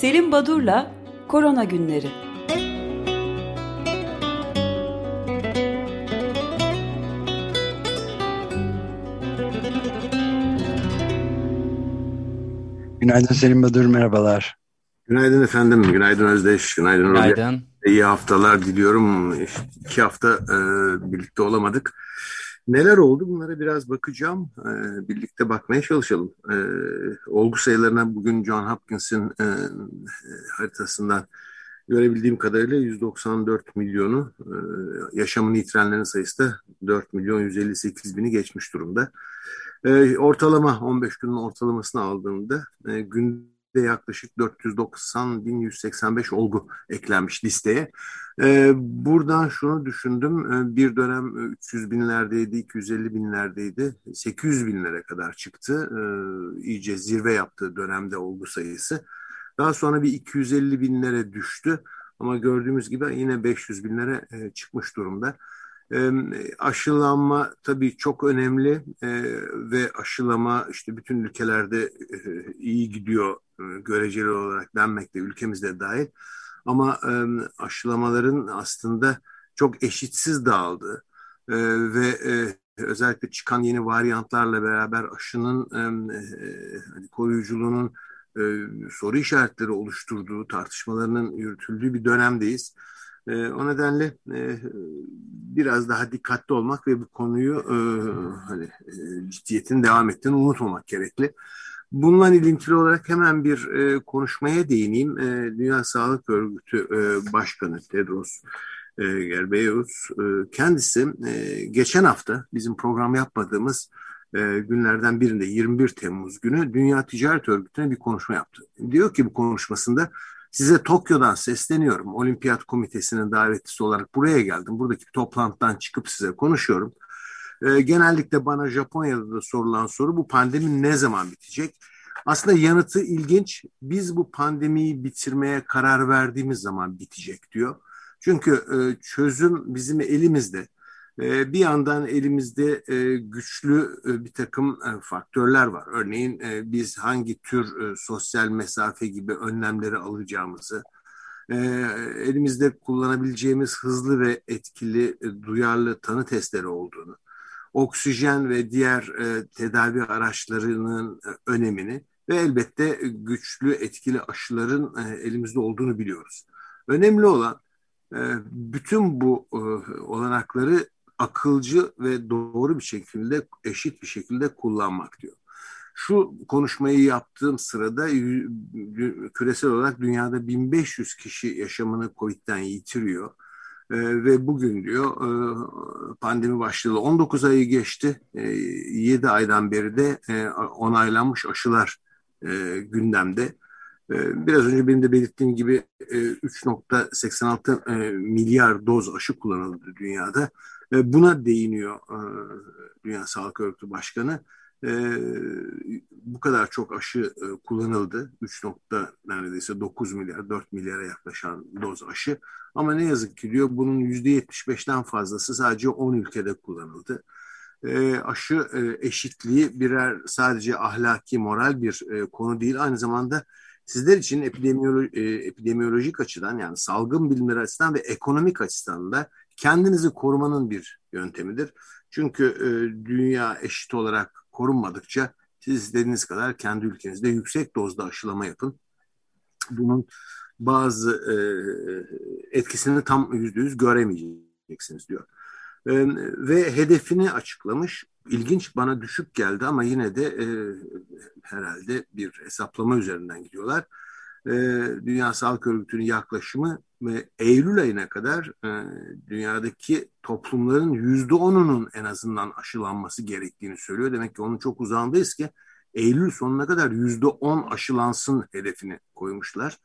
Selim Badur'la Korona Günleri. Günaydın Selim Badur, merhabalar. Günaydın efendim, günaydın Özdeş, günaydın Günaydın. İyi haftalar diliyorum. İki hafta e, birlikte olamadık. Neler oldu bunlara biraz bakacağım. E, birlikte bakmaya çalışalım. E, olgu sayılarına bugün John Hopkins'in e, haritasından görebildiğim kadarıyla 194 milyonu e, yaşamını yitirenlerin sayısı da 4 milyon 158 bini geçmiş durumda. E, ortalama 15 günün ortalamasını aldığımda e, gün yaklaşık 490.185 olgu eklenmiş listeye. Ee, buradan şunu düşündüm. Ee, bir dönem 300 binlerdeydi, 250 binlerdeydi. 800 binlere kadar çıktı. Ee, iyice zirve yaptığı dönemde olgu sayısı. Daha sonra bir 250 binlere düştü. Ama gördüğümüz gibi yine 500 binlere e, çıkmış durumda. E, aşılanma tabii çok önemli e, ve aşılama işte bütün ülkelerde e, iyi gidiyor e, göreceli olarak denmekte ülkemizde dahil. Ama e, aşılamaların aslında çok eşitsiz dağıldığı e, ve e, özellikle çıkan yeni varyantlarla beraber aşının e, e, hani koruyuculuğunun e, soru işaretleri oluşturduğu, tartışmalarının yürütüldüğü bir dönemdeyiz. E, o nedenle e, biraz daha dikkatli olmak ve bu konuyu e, hani e, ciddiyetin devam ettiğini unutmamak gerekli. Bununla ilintili olarak hemen bir e, konuşmaya değineyim. E, Dünya Sağlık Örgütü e, Başkanı Tedros e, Ghebreyesus e, kendisi e, geçen hafta bizim program yapmadığımız e, günlerden birinde 21 Temmuz günü Dünya Ticaret Örgütü'ne bir konuşma yaptı. Diyor ki bu konuşmasında Size Tokyo'dan sesleniyorum. Olimpiyat Komitesi'nin davetlisi olarak buraya geldim. Buradaki toplantıdan çıkıp size konuşuyorum. E, genellikle bana Japonya'da da sorulan soru bu pandemi ne zaman bitecek? Aslında yanıtı ilginç. Biz bu pandemiyi bitirmeye karar verdiğimiz zaman bitecek diyor. Çünkü e, çözüm bizim elimizde. Ee, bir yandan elimizde e, güçlü e, bir takım e, faktörler var. Örneğin biz hangi tür sosyal mesafe gibi önlemleri alacağımızı, elimizde kullanabileceğimiz hızlı ve etkili duyarlı tanı testleri olduğunu, oksijen ve diğer tedavi araçlarının önemini ve elbette güçlü etkili aşıların elimizde olduğunu biliyoruz. Önemli olan bütün bu olanakları akılcı ve doğru bir şekilde, eşit bir şekilde kullanmak diyor. Şu konuşmayı yaptığım sırada küresel olarak dünyada 1500 kişi yaşamını COVID'den yitiriyor. Ee, ve bugün diyor e, pandemi başladı. 19 ayı geçti. E, ee, 7 aydan beri de e, onaylanmış aşılar e, gündemde. E, biraz önce benim de belirttiğim gibi e, 3.86 e, milyar doz aşı kullanıldı dünyada. Buna değiniyor e, Dünya Sağlık Örgütü Başkanı. E, bu kadar çok aşı e, kullanıldı. 3 nokta neredeyse 9 milyar, 4 milyara yaklaşan doz aşı. Ama ne yazık ki diyor bunun %75'ten fazlası sadece 10 ülkede kullanıldı. aşı eşitliği birer sadece ahlaki, moral bir konu değil. Aynı zamanda sizler için epidemiyolo epidemiyolojik açıdan yani salgın bilimleri açısından ve ekonomik açıdan da kendinizi korumanın bir yöntemidir. Çünkü e, dünya eşit olarak korunmadıkça siz istediğiniz kadar kendi ülkenizde yüksek dozda aşılama yapın. Bunun bazı e, etkisini tam yüzde yüz göremeyeceksiniz diyor. E, ve hedefini açıklamış. İlginç bana düşük geldi ama yine de e, herhalde bir hesaplama üzerinden gidiyorlar e, Dünya Sağlık Örgütü'nün yaklaşımı ve Eylül ayına kadar e, dünyadaki toplumların yüzde onunun en azından aşılanması gerektiğini söylüyor. Demek ki onun çok uzağındayız ki Eylül sonuna kadar yüzde on aşılansın hedefini koymuşlar.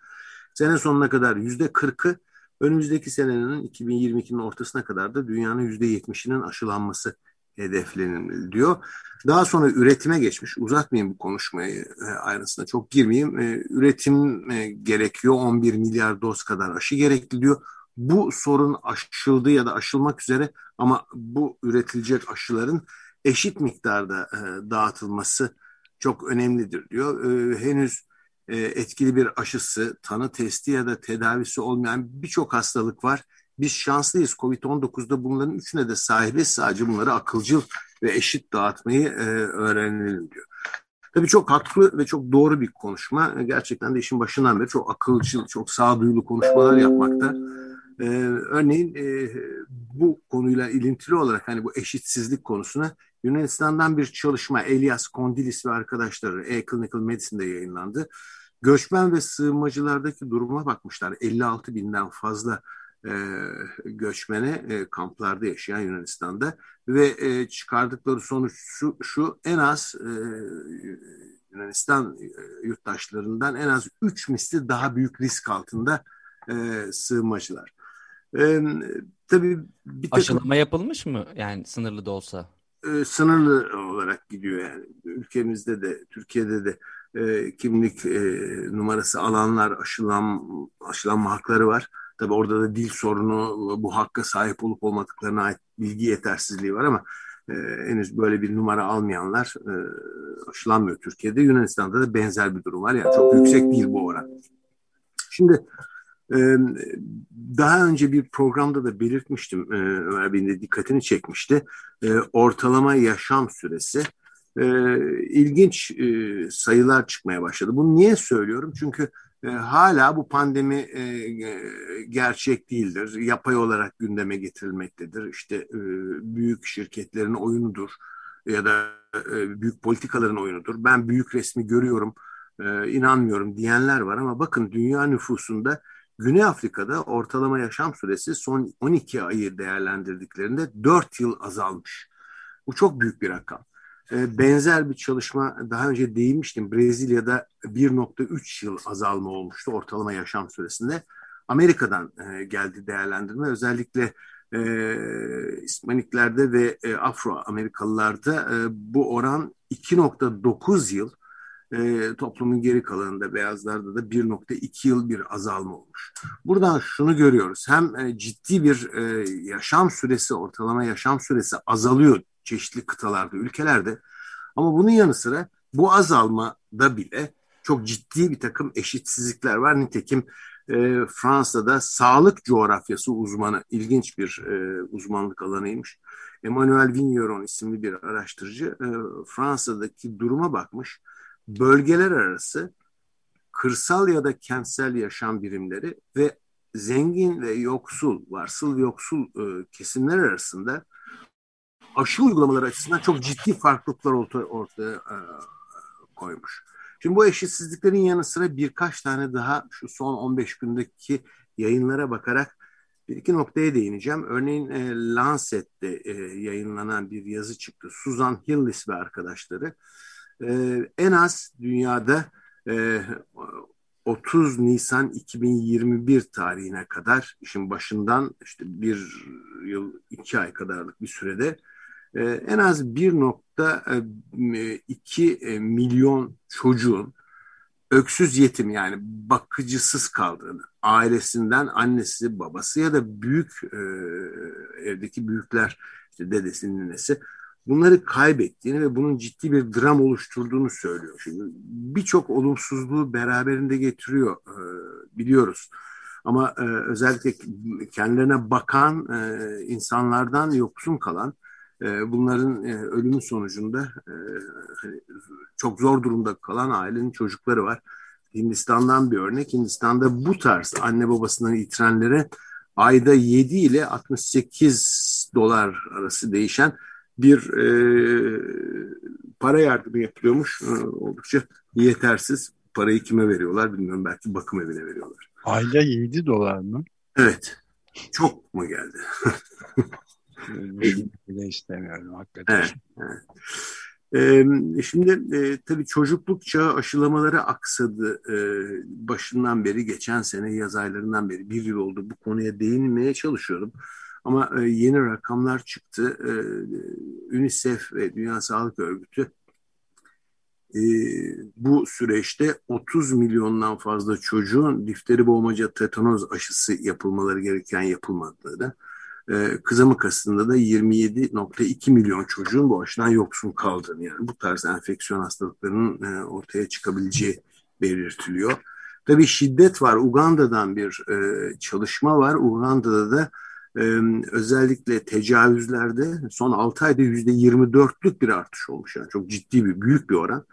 Sene sonuna kadar yüzde kırkı önümüzdeki senenin 2022'nin ortasına kadar da dünyanın yüzde yetmişinin aşılanması hedefleniliyor. Daha sonra üretime geçmiş. Uzatmayayım bu konuşmayı e, ayrıntısına çok girmeyeyim. E, üretim e, gerekiyor. 11 milyar doz kadar aşı gerekli diyor. Bu sorun aşıldı ya da aşılmak üzere ama bu üretilecek aşıların eşit miktarda dağıtılması çok önemlidir diyor. henüz etkili bir aşısı, tanı testi ya da tedavisi olmayan birçok hastalık var. Biz şanslıyız. Covid-19'da bunların üçüne de sahibiz. Sadece bunları akılcıl ve eşit dağıtmayı e, öğrenelim diyor. Tabii çok haklı ve çok doğru bir konuşma. Gerçekten de işin başından beri çok akılcıl, çok sağduyulu konuşmalar yapmakta. Ee, örneğin e, bu konuyla ilintili olarak hani bu eşitsizlik konusuna Yunanistan'dan bir çalışma Elias Kondilis ve arkadaşları E-Clinical Medicine'de yayınlandı. Göçmen ve sığınmacılardaki duruma bakmışlar. 56 binden fazla e, göçmene e, kamplarda yaşayan Yunanistan'da ve e, çıkardıkları sonuç şu, şu en az e, Yunanistan e, yurttaşlarından en az 3 misli daha büyük risk altında e, sığınmacılar. E, tabii bir takım, Aşılama yapılmış mı yani sınırlı da olsa? E, sınırlı olarak gidiyor yani. Ülkemizde de Türkiye'de de e, kimlik e, numarası alanlar aşılan, aşılanma hakları var. Tabii orada da dil sorunu, bu hakka sahip olup olmadıklarına ait bilgi yetersizliği var ama e, henüz böyle bir numara almayanlar e, aşılanmıyor Türkiye'de. Yunanistan'da da benzer bir durum var. Yani çok yüksek değil bu oran. Şimdi e, daha önce bir programda da belirtmiştim. E, Ömer Bey'in de dikkatini çekmişti. E, ortalama yaşam süresi e, ilginç e, sayılar çıkmaya başladı. Bunu niye söylüyorum? Çünkü e, hala bu pandemi e, e, gerçek değildir. Yapay olarak gündeme getirilmektedir. İşte e, büyük şirketlerin oyunudur ya da e, büyük politikaların oyunudur. Ben büyük resmi görüyorum, e, inanmıyorum diyenler var ama bakın dünya nüfusunda Güney Afrika'da ortalama yaşam süresi son 12 ayı değerlendirdiklerinde 4 yıl azalmış. Bu çok büyük bir rakam. Ee, benzer bir çalışma daha önce değinmiştim. Brezilya'da 1.3 yıl azalma olmuştu ortalama yaşam süresinde. Amerika'dan e, geldi değerlendirme. Özellikle e, İspaniklerde ve e, Afro-Amerikalılarda e, bu oran 2.9 yıl toplumun geri kalanında beyazlarda da 1.2 yıl bir azalma olmuş. Buradan şunu görüyoruz. Hem ciddi bir yaşam süresi, ortalama yaşam süresi azalıyor çeşitli kıtalarda, ülkelerde. Ama bunun yanı sıra bu azalmada bile çok ciddi bir takım eşitsizlikler var. Nitekim e, Fransa'da sağlık coğrafyası uzmanı, ilginç bir e, uzmanlık alanıymış. Emmanuel Vigneron isimli bir araştırıcı e, Fransa'daki duruma bakmış. Bölgeler arası kırsal ya da kentsel yaşam birimleri ve zengin ve yoksul, varsıl yoksul e, kesimler arasında aşı uygulamaları açısından çok ciddi farklılıklar ortaya, ortaya e, koymuş. Şimdi bu eşitsizliklerin yanı sıra birkaç tane daha şu son 15 gündeki yayınlara bakarak bir iki noktaya değineceğim. Örneğin e, Lancet'te e, yayınlanan bir yazı çıktı. Susan Hillis ve arkadaşları e, en az dünyada e, 30 Nisan 2021 tarihine kadar işin başından işte bir yıl iki ay kadarlık bir sürede en az 1.2 e, milyon çocuğun öksüz yetim yani bakıcısız kaldığını, ailesinden annesi, babası ya da büyük e, evdeki büyükler, işte dedesi, ninesi bunları kaybettiğini ve bunun ciddi bir dram oluşturduğunu söylüyor. Şimdi birçok olumsuzluğu beraberinde getiriyor e, biliyoruz. Ama e, özellikle kendilerine bakan e, insanlardan yoksun kalan e, bunların e, ölümü sonucunda e, hani çok zor durumda kalan ailenin çocukları var. Hindistan'dan bir örnek. Hindistan'da bu tarz anne babasından yitirenlere ayda 7 ile 68 dolar arası değişen bir e, para yardımı yapılıyormuş. E, oldukça yetersiz. Parayı kime veriyorlar bilmiyorum. Belki bakım evine veriyorlar. Ayda 7 dolar mı? Evet. Çok mu geldi? bile istemiyorum hakikaten. Evet, evet. Ee, şimdi e, tabii çocukluk çağı aşılamaları aksadı e, başından beri geçen sene yaz aylarından beri bir yıl oldu bu konuya değinmeye çalışıyorum. Ama e, yeni rakamlar çıktı. E, UNICEF ve Dünya Sağlık Örgütü e, bu süreçte 30 milyondan fazla çocuğun difteri boğmaca tetanoz aşısı yapılmaları gereken yapılmadığını e, kızamık aslında da 27.2 milyon çocuğun bu aşıdan yoksun kaldığını yani bu tarz enfeksiyon hastalıklarının e, ortaya çıkabileceği belirtiliyor. Tabii şiddet var. Uganda'dan bir e, çalışma var. Uganda'da da e, özellikle tecavüzlerde son 6 ayda %24'lük bir artış olmuş. Yani çok ciddi bir, büyük bir oran.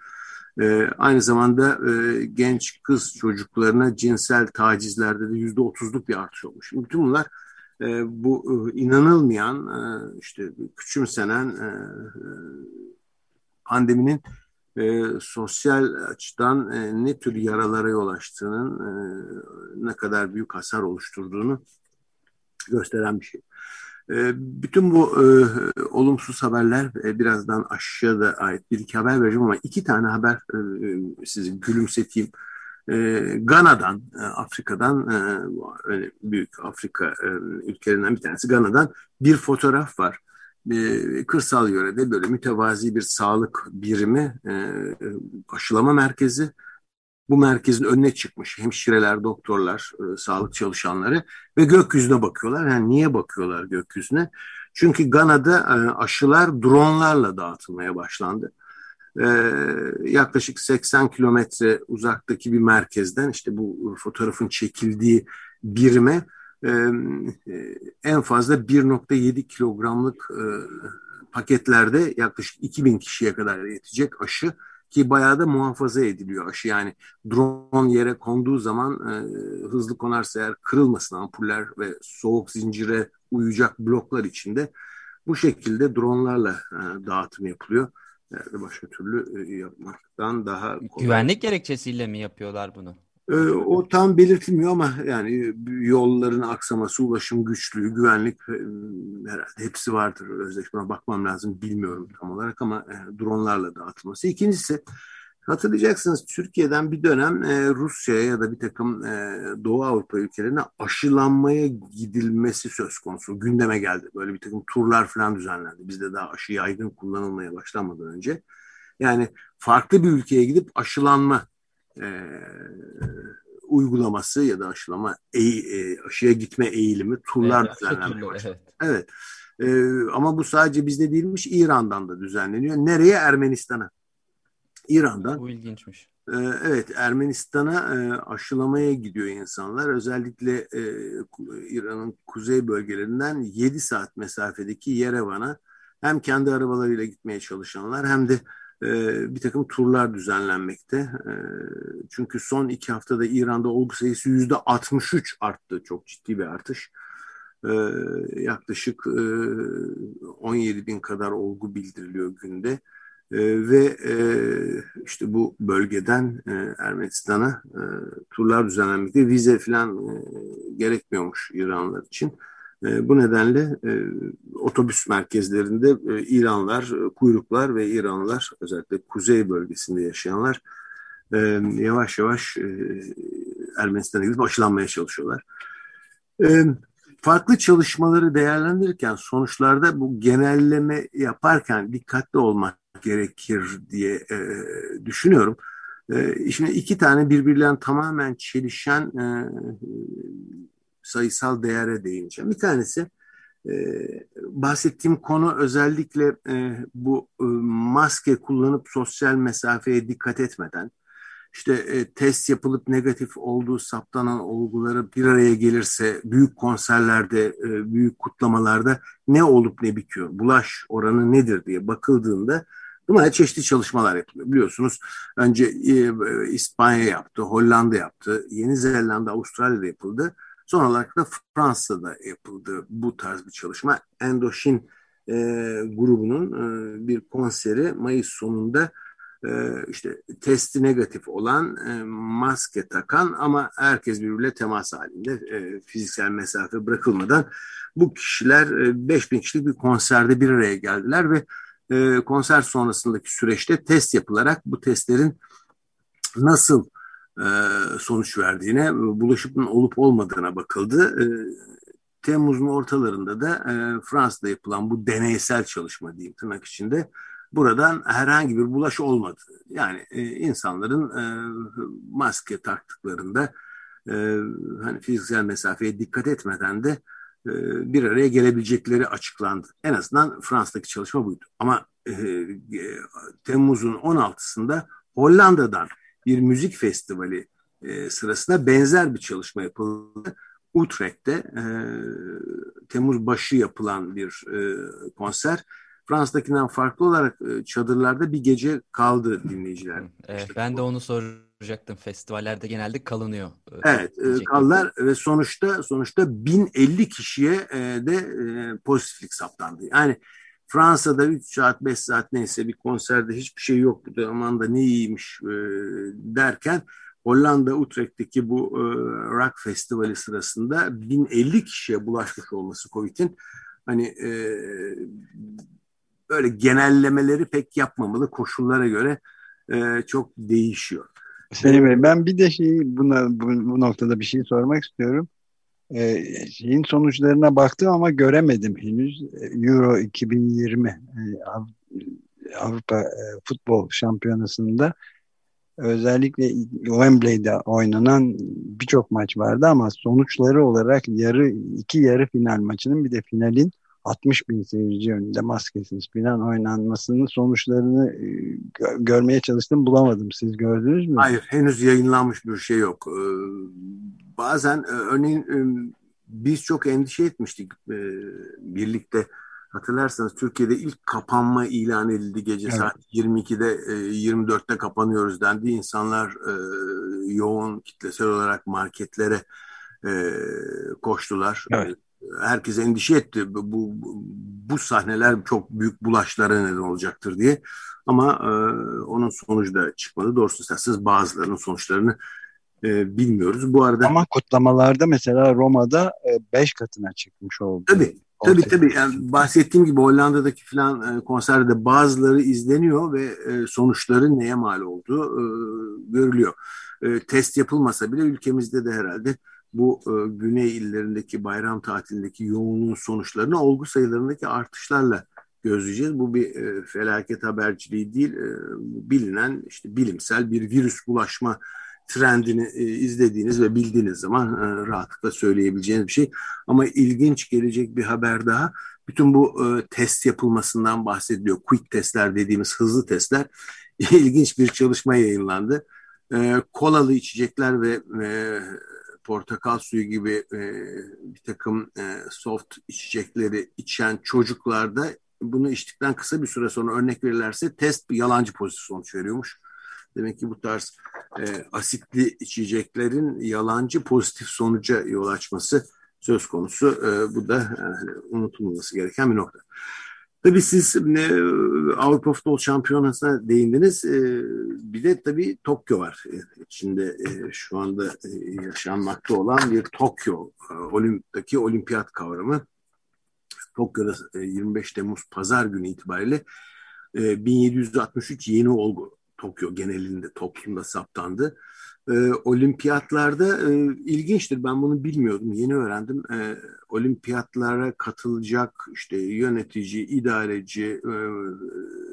E, aynı zamanda e, genç kız çocuklarına cinsel tacizlerde de %30'luk bir artış olmuş. Bütün bunlar e, bu e, inanılmayan, e, işte küçümsenen e, pandeminin e, sosyal açıdan e, ne tür yaralara yol açtığının e, ne kadar büyük hasar oluşturduğunu gösteren bir şey. E, bütün bu e, olumsuz haberler e, birazdan aşağıda ait bir iki haber vereceğim ama iki tane haber e, sizi gülümseteyim. E, Gana'dan, e, Afrika'dan, e, büyük Afrika e, ülkelerinden bir tanesi Gana'dan bir fotoğraf var e, kırsal yörede böyle mütevazi bir sağlık birimi, e, aşılama merkezi. Bu merkezin önüne çıkmış hemşireler, doktorlar, sağlık çalışanları ve gökyüzüne bakıyorlar. Yani niye bakıyorlar gökyüzüne? Çünkü Gana'da aşılar dronlarla dağıtılmaya başlandı. E, yaklaşık 80 kilometre uzaktaki bir merkezden işte bu fotoğrafın çekildiği birime en fazla 1.7 kilogramlık paketlerde yaklaşık 2000 kişiye kadar yetecek aşı ki bayağı da muhafaza ediliyor aşı. Yani drone yere konduğu zaman hızlı konarsa eğer kırılmasın ampuller ve soğuk zincire uyacak bloklar içinde bu şekilde dronlarla dağıtım yapılıyor. Yani başka türlü yapmaktan daha kolay. Güvenlik gerekçesiyle mi yapıyorlar bunu? Ee, o tam belirtilmiyor ama yani yolların aksaması, ulaşım güçlüğü, güvenlik e, herhalde hepsi vardır. Özleşmeye bakmam lazım bilmiyorum tam olarak ama e, dronlarla dağıtılması. İkincisi hatırlayacaksınız Türkiye'den bir dönem e, Rusya'ya ya da bir takım Doğu Avrupa ülkelerine aşılanmaya gidilmesi söz konusu. Gündeme geldi. Böyle bir takım turlar falan düzenlendi. Bizde daha aşı yaygın kullanılmaya başlamadan önce. Yani farklı bir ülkeye gidip aşılanma e, uygulaması ya da aşılama e, e, aşıya gitme eğilimi turlar evet, düzenlenmeye başladı. Evet. evet. E, ama bu sadece bizde değilmiş İran'dan da düzenleniyor. Nereye? Ermenistan'a. İran'dan. Bu ilginçmiş. E, evet Ermenistan'a e, aşılamaya gidiyor insanlar. Özellikle e, İran'ın kuzey bölgelerinden 7 saat mesafedeki Yerevan'a hem kendi arabalarıyla gitmeye çalışanlar hem de e, bir takım turlar düzenlenmekte. E, çünkü son iki haftada İran'da olgu sayısı yüzde 63 arttı. Çok ciddi bir artış. E, yaklaşık e, 17 bin kadar olgu bildiriliyor günde. E, ve e, işte bu bölgeden e, Ermenistan'a e, turlar düzenlenmekte. Vize falan e, gerekmiyormuş İranlılar için. E, bu nedenle e, otobüs merkezlerinde e, İranlar, e, kuyruklar ve İranlılar özellikle kuzey bölgesinde yaşayanlar e, yavaş yavaş e, Ermenistan'a gidip aşılanmaya çalışıyorlar. E, farklı çalışmaları değerlendirirken sonuçlarda bu genelleme yaparken dikkatli olmak gerekir diye e, düşünüyorum. E, şimdi iki tane birbirlerine tamamen çelişen e, sayısal değere değineceğim. Bir tanesi e, bahsettiğim konu özellikle e, bu e, maske kullanıp sosyal mesafeye dikkat etmeden işte e, test yapılıp negatif olduğu saptanan olguları bir araya gelirse büyük konserlerde, e, büyük kutlamalarda ne olup ne bitiyor, bulaş oranı nedir diye bakıldığında Bunlar çeşitli çalışmalar yapılıyor. Biliyorsunuz önce e, İspanya yaptı, Hollanda yaptı, Yeni Zelanda, Avustralya'da yapıldı. Son olarak da Fransa'da yapıldı bu tarz bir çalışma. Endoshin e, grubunun e, bir konseri Mayıs sonunda işte testi negatif olan e, maske takan ama herkes birbiriyle temas halinde e, fiziksel mesafe bırakılmadan bu kişiler e, 5000 kişilik bir konserde bir araya geldiler ve e, konser sonrasındaki süreçte test yapılarak bu testlerin nasıl e, sonuç verdiğine, bulaşıcının olup olmadığına bakıldı. E, Temmuz'un ortalarında da e, Fransa'da yapılan bu deneysel çalışma diyeyim tırnak içinde buradan herhangi bir bulaş olmadı. Yani insanların maske taktıklarında hani fiziksel mesafeye dikkat etmeden de bir araya gelebilecekleri açıklandı. En azından Fransa'daki çalışma buydu. Ama Temmuz'un 16'sında Hollanda'dan bir müzik festivali e, sırasında benzer bir çalışma yapıldı. Utrecht'te e, Temmuz başı yapılan bir e, konser. Fransa'dakinden farklı olarak e, çadırlarda bir gece kaldı dinleyiciler. Evet, işte ben bu. de onu soracaktım. Festivallerde genelde kalınıyor. E, evet, e, kaldılar ve sonuçta sonuçta 1050 kişiye de pozitiflik saptandı. Yani Fransa'da 3 saat 5 saat neyse bir konserde hiçbir şey yok. Aman da ne iyiymiş derken Hollanda Utrecht'teki bu e, rock festivali sırasında 1050 kişiye bulaşmış olması COVID'in hani e, böyle genellemeleri pek yapmamalı koşullara göre e, çok değişiyor. Hüseyin Bey ben bir de şey buna bu, bu noktada bir şey sormak istiyorum. Ee, şeyin sonuçlarına baktım ama göremedim henüz. Euro 2020 e, Avrupa e, Futbol Şampiyonası'nda özellikle Wembley'de oynanan birçok maç vardı ama sonuçları olarak yarı iki yarı final maçının bir de finalin 60 bin seyirci önünde maskesiz falan oynanmasının sonuçlarını e, görmeye çalıştım bulamadım. Siz gördünüz mü? Hayır henüz yayınlanmış bir şey yok. Ee, bazen e, örneğin e, biz çok endişe etmiştik birlikte Hatırlarsanız Türkiye'de ilk kapanma ilan edildi gece evet. saat 22'de 24'te kapanıyoruz dendi. İnsanlar e, yoğun kitlesel olarak marketlere e, koştular. Evet. Herkes endişe etti. Bu, bu, sahneler çok büyük bulaşlara neden olacaktır diye. Ama e, onun sonucu da çıkmadı. Doğrusu isterseniz bazılarının sonuçlarını e, bilmiyoruz. Bu arada ama kutlamalarda mesela Roma'da 5 e, katına çıkmış oldu. Tabii. Tabii tabii. Yani bahsettiğim gibi Hollanda'daki falan e, konserde bazıları izleniyor ve e, sonuçları neye mal olduğu e, görülüyor. E, test yapılmasa bile ülkemizde de herhalde bu e, güney illerindeki bayram tatilindeki yoğunluğun sonuçlarını olgu sayılarındaki artışlarla gözleyeceğiz. Bu bir e, felaket haberciliği değil, e, bilinen işte bilimsel bir virüs bulaşma trendini e, izlediğiniz ve bildiğiniz zaman e, rahatlıkla söyleyebileceğiniz bir şey. Ama ilginç gelecek bir haber daha. Bütün bu e, test yapılmasından bahsediliyor. Quick testler dediğimiz hızlı testler. ilginç bir çalışma yayınlandı. E, kolalı içecekler ve e, portakal suyu gibi e, bir takım e, soft içecekleri içen çocuklarda bunu içtikten kısa bir süre sonra örnek verirlerse test yalancı pozitif sonuç veriyormuş. Demek ki bu tarz e, asitli içeceklerin yalancı pozitif sonuca yol açması söz konusu. E, bu da yani, unutulmaması gereken bir nokta. Tabii siz e, Avrupa Futbol Şampiyonası'na değindiniz. E, bir de tabii Tokyo var. E, içinde e, şu anda e, yaşanmakta olan bir Tokyo e, Olimp'taki olimpiyat kavramı. Tokyo'da e, 25 Temmuz Pazar günü itibariyle e, 1763 yeni olgu Tokyo genelinde toplumda saptandı. E, olimpiyatlarda e, ilginçtir ben bunu bilmiyordum yeni öğrendim. E, olimpiyatlara katılacak işte yönetici, idareci, e,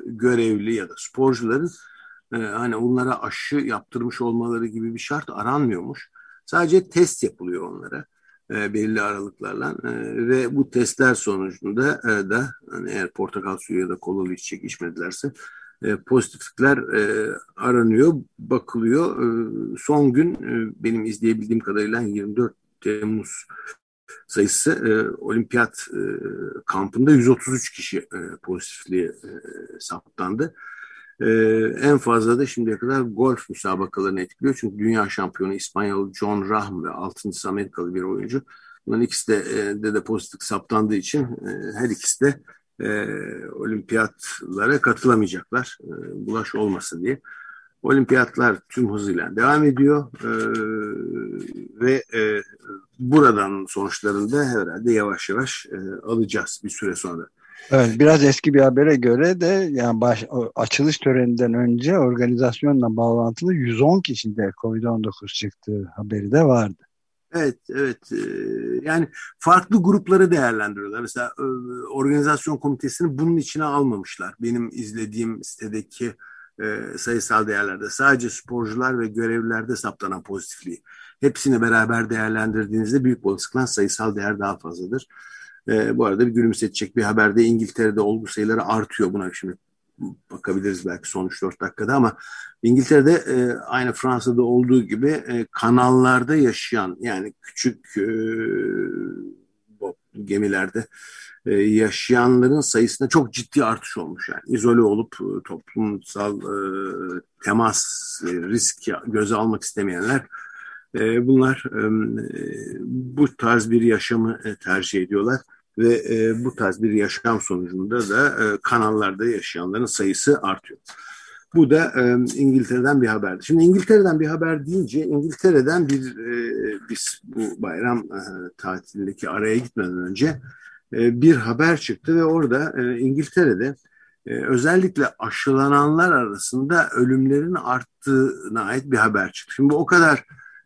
görevli ya da sporcuların e, hani onlara aşı yaptırmış olmaları gibi bir şart aranmıyormuş. Sadece test yapılıyor onlara e, belirli aralıklarla e, ve bu testler sonucunda e, da hani eğer portakal suyu ya da kolalı içecek içmedilerse e, pozitiflikler e, aranıyor, bakılıyor. E, son gün e, benim izleyebildiğim kadarıyla 24 Temmuz sayısı e, olimpiyat e, kampında 133 kişi e, pozitifliğe e, saptandı. E, en fazla da şimdiye kadar golf müsabakalarını etkiliyor. Çünkü dünya şampiyonu İspanyol John Rahm ve 6. Amerikalı bir oyuncu. Bunların ikisi de, e, de, de pozitif saptandığı için e, her ikisi de e, olimpiyatlara katılamayacaklar. E, bulaş olmasın diye. Olimpiyatlar tüm hızıyla devam ediyor e, ve e, buradan sonuçlarını da herhalde yavaş yavaş e, alacağız bir süre sonra. Evet, biraz eski bir habere göre de yani baş, açılış töreninden önce organizasyonla bağlantılı 110 kişide COVID-19 çıktığı haberi de vardı. Evet, evet. Yani farklı grupları değerlendiriyorlar. Mesela organizasyon komitesini bunun içine almamışlar. Benim izlediğim sitedeki sayısal değerlerde sadece sporcular ve görevlilerde saptanan pozitifliği. Hepsini beraber değerlendirdiğinizde büyük olasılıkla sayısal değer daha fazladır. bu arada bir gülümsetecek bir haberde İngiltere'de olgu sayıları artıyor. Buna şimdi bakabiliriz belki son 3-4 dakikada ama İngiltere'de e, aynı Fransa'da olduğu gibi e, kanallarda yaşayan yani küçük e, gemilerde e, yaşayanların sayısında çok ciddi artış olmuş. Yani izole olup e, toplumsal e, temas, e, risk göze almak istemeyenler e, bunlar e, bu tarz bir yaşamı e, tercih ediyorlar ve e, bu tarz bir yaşam sonucunda da e, kanallarda yaşayanların sayısı artıyor. Bu da e, İngiltere'den bir haberdi. Şimdi İngiltere'den bir haber deyince İngiltere'den bir e, biz bu bayram e, tatilindeki araya gitmeden önce e, bir haber çıktı ve orada e, İngiltere'de e, özellikle aşılananlar arasında ölümlerin arttığına ait bir haber çıktı. Şimdi bu o kadar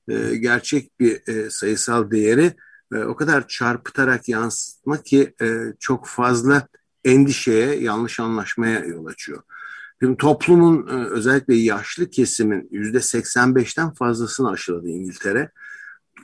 e, gerçek bir e, sayısal değeri e, o kadar çarpıtarak yansıtma ki e, çok fazla endişeye, yanlış anlaşmaya yol açıyor. Şimdi toplumun e, özellikle yaşlı kesimin yüzde 85'ten fazlasını aşıladı İngiltere.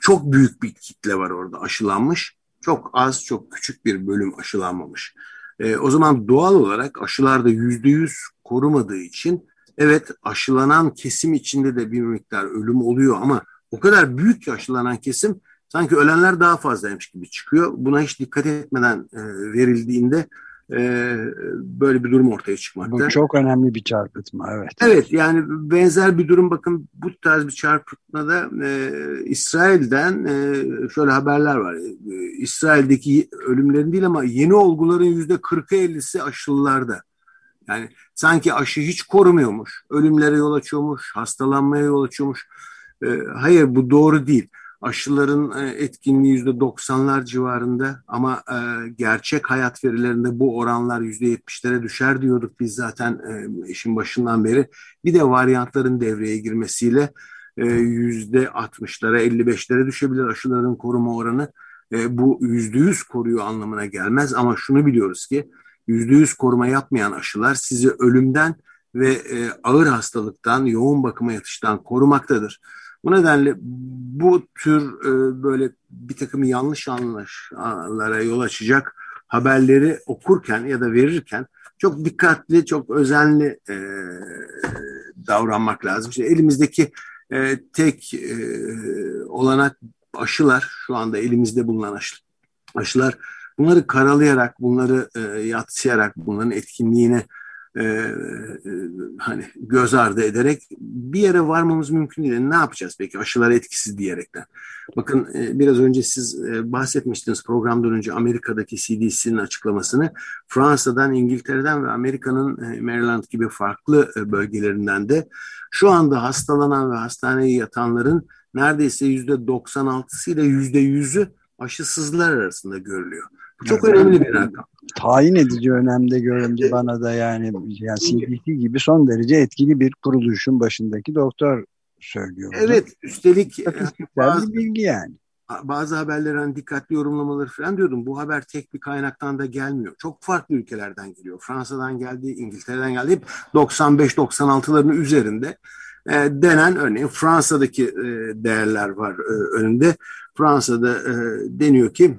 Çok büyük bir kitle var orada aşılanmış. Çok az, çok küçük bir bölüm aşılanmamış. E, o zaman doğal olarak aşılarda yüzde yüz korumadığı için evet aşılanan kesim içinde de bir miktar ölüm oluyor ama o kadar büyük aşılanan kesim sanki ölenler daha fazlaymış gibi çıkıyor. Buna hiç dikkat etmeden e, verildiğinde e, böyle bir durum ortaya çıkmakta. Bu çok önemli bir çarpıtma evet. Evet yani benzer bir durum bakın bu tarz bir çarpıtmada e, İsrail'den e, şöyle haberler var. E, İsrail'deki ölümlerin değil ama yeni olguların yüzde 40'ı 50'si aşılılarda. Yani sanki aşı hiç korumuyormuş, ölümlere yol açıyormuş, hastalanmaya yol açıyormuş. E, hayır bu doğru değil aşıların e, etkinliği yüzde doksanlar civarında ama e, gerçek hayat verilerinde bu oranlar yüzde yetmişlere düşer diyorduk biz zaten e, işin başından beri. Bir de varyantların devreye girmesiyle yüzde altmışlara elli beşlere düşebilir aşıların koruma oranı. Bu yüzde yüz koruyor anlamına gelmez ama şunu biliyoruz ki yüzde yüz koruma yapmayan aşılar sizi ölümden ve ağır hastalıktan, yoğun bakıma yatıştan korumaktadır. Bu nedenle bu tür e, böyle bir takım yanlış anlaşlara yol açacak haberleri okurken ya da verirken çok dikkatli, çok özenli e, davranmak lazım. İşte elimizdeki e, tek e, olanak aşılar, şu anda elimizde bulunan aşı, aşılar. Bunları karalayarak, bunları e, yatsıyarak, bunların etkinliğine e, e, hani göz ardı ederek bir yere varmamız mümkün değil. Ne yapacağız peki aşılar etkisiz diyerekten? Bakın e, biraz önce siz e, bahsetmiştiniz programdan önce Amerika'daki CDC'nin açıklamasını Fransa'dan, İngiltere'den ve Amerika'nın e, Maryland gibi farklı bölgelerinden de şu anda hastalanan ve hastaneye yatanların neredeyse yüzde 96'sı ile yüzde 100'ü aşısızlar arasında görülüyor. Çok evet. önemli bir rakam tayin edici önemde göründü bana da yani yani CDC gibi son derece etkili bir kuruluşun başındaki doktor söylüyor. Evet üstelik e, bazı, bilgi yani. Bazı haberleri hani dikkatli yorumlamaları falan diyordum. Bu haber tek bir kaynaktan da gelmiyor. Çok farklı ülkelerden geliyor. Fransa'dan geldi, İngiltere'den geldi. Hep 95-96'ların üzerinde e, denen örneğin Fransa'daki e, değerler var e, önünde. Fransa'da e, deniyor ki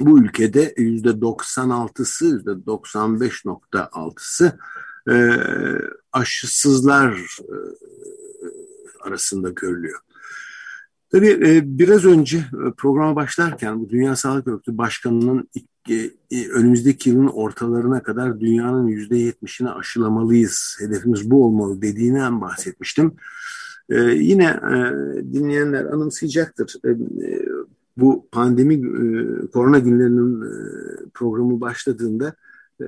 bu ülkede yüzde 96'sı, yüzde 95.6'sı e, aşısızlar e, arasında görülüyor. Tabii e, biraz önce e, programa başlarken bu Dünya Sağlık Örgütü Başkanı'nın e, e, önümüzdeki yılın ortalarına kadar dünyanın yüzde yetmişini aşılamalıyız, hedefimiz bu olmalı dediğinden bahsetmiştim. E, yine e, dinleyenler anımsayacaktır. E, bu pandemi e, korona günlerinin e, programı başladığında e,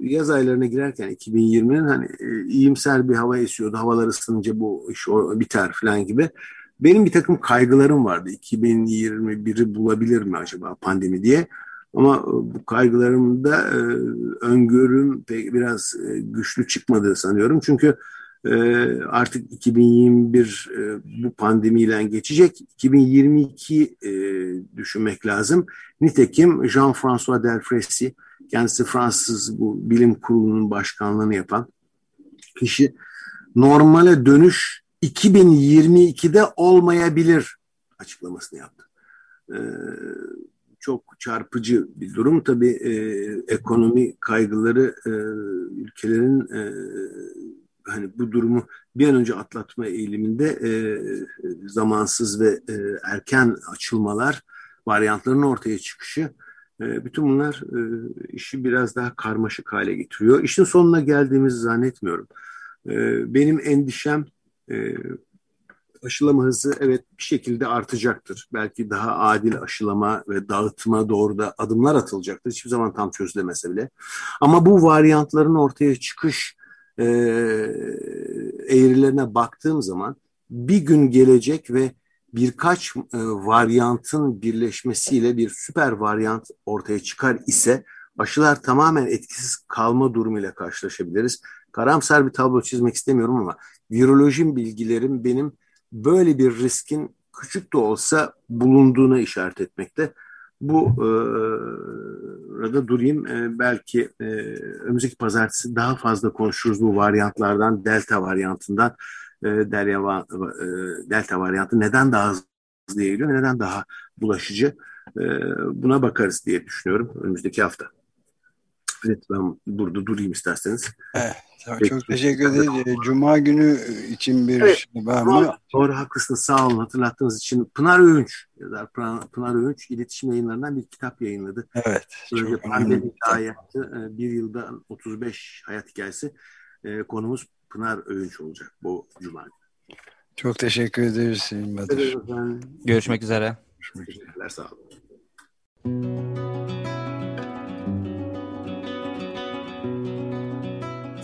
yaz aylarına girerken 2020'nin hani e, iyimser bir hava esiyordu. Havalar ısınınca bu iş biter falan gibi. Benim bir takım kaygılarım vardı. 2021'i bulabilir mi acaba pandemi diye. Ama bu kaygılarımda öngörüm biraz e, güçlü çıkmadı sanıyorum. Çünkü artık 2021 e, bu pandemiyle geçecek. 2022 e, düşünmek lazım. Nitekim Jean-François Delfrécy, kendisi Fransız bu bilim kurulunun başkanlığını yapan kişi normale dönüş 2022'de olmayabilir açıklamasını yaptı. Ee, çok çarpıcı bir durum. Tabii e, ekonomi kaygıları ülkelerin hani bu durumu bir an önce atlatma eğiliminde e, zamansız ve e, erken açılmalar, varyantların ortaya çıkışı e, bütün bunlar e, işi biraz daha karmaşık hale getiriyor. İşin sonuna geldiğimizi zannetmiyorum. E, benim endişem e, aşılama hızı evet bir şekilde artacaktır. Belki daha adil aşılama ve dağıtma doğru da adımlar atılacaktır. Hiçbir zaman tam çözülemese bile. Ama bu varyantların ortaya çıkış e, eğrilerine baktığım zaman bir gün gelecek ve birkaç e, varyantın birleşmesiyle bir süper varyant ortaya çıkar ise aşılar tamamen etkisiz kalma durumuyla karşılaşabiliriz. Karamsar bir tablo çizmek istemiyorum ama virolojim bilgilerim benim böyle bir riskin küçük de olsa bulunduğuna işaret etmekte. Bu e, arada durayım. E, belki e, önümüzdeki pazartesi daha fazla konuşuruz bu varyantlardan, delta varyantından. E, delta, e, delta varyantı neden daha hızlı yayılıyor, neden daha bulaşıcı? E, buna bakarız diye düşünüyorum önümüzdeki hafta. Evet ben burada durayım isterseniz. Evet. Peki. Çok teşekkür ederiz. Cuma günü için bir evet, şey var mı? Doğru, doğru haklısınız. Sağ olun hatırlattığınız için. Pınar Öğünç yazar. Pınar Öğünç iletişim yayınlarından bir kitap yayınladı. Evet. Böylece pandemi hayatı e, bir yılda 35 hayat hikayesi. E, konumuz Pınar Öğünç olacak bu Cuma günü. Çok teşekkür ederiz Sayın Badır. Görüşmek üzere. Görüşmek üzere. Sağ olun.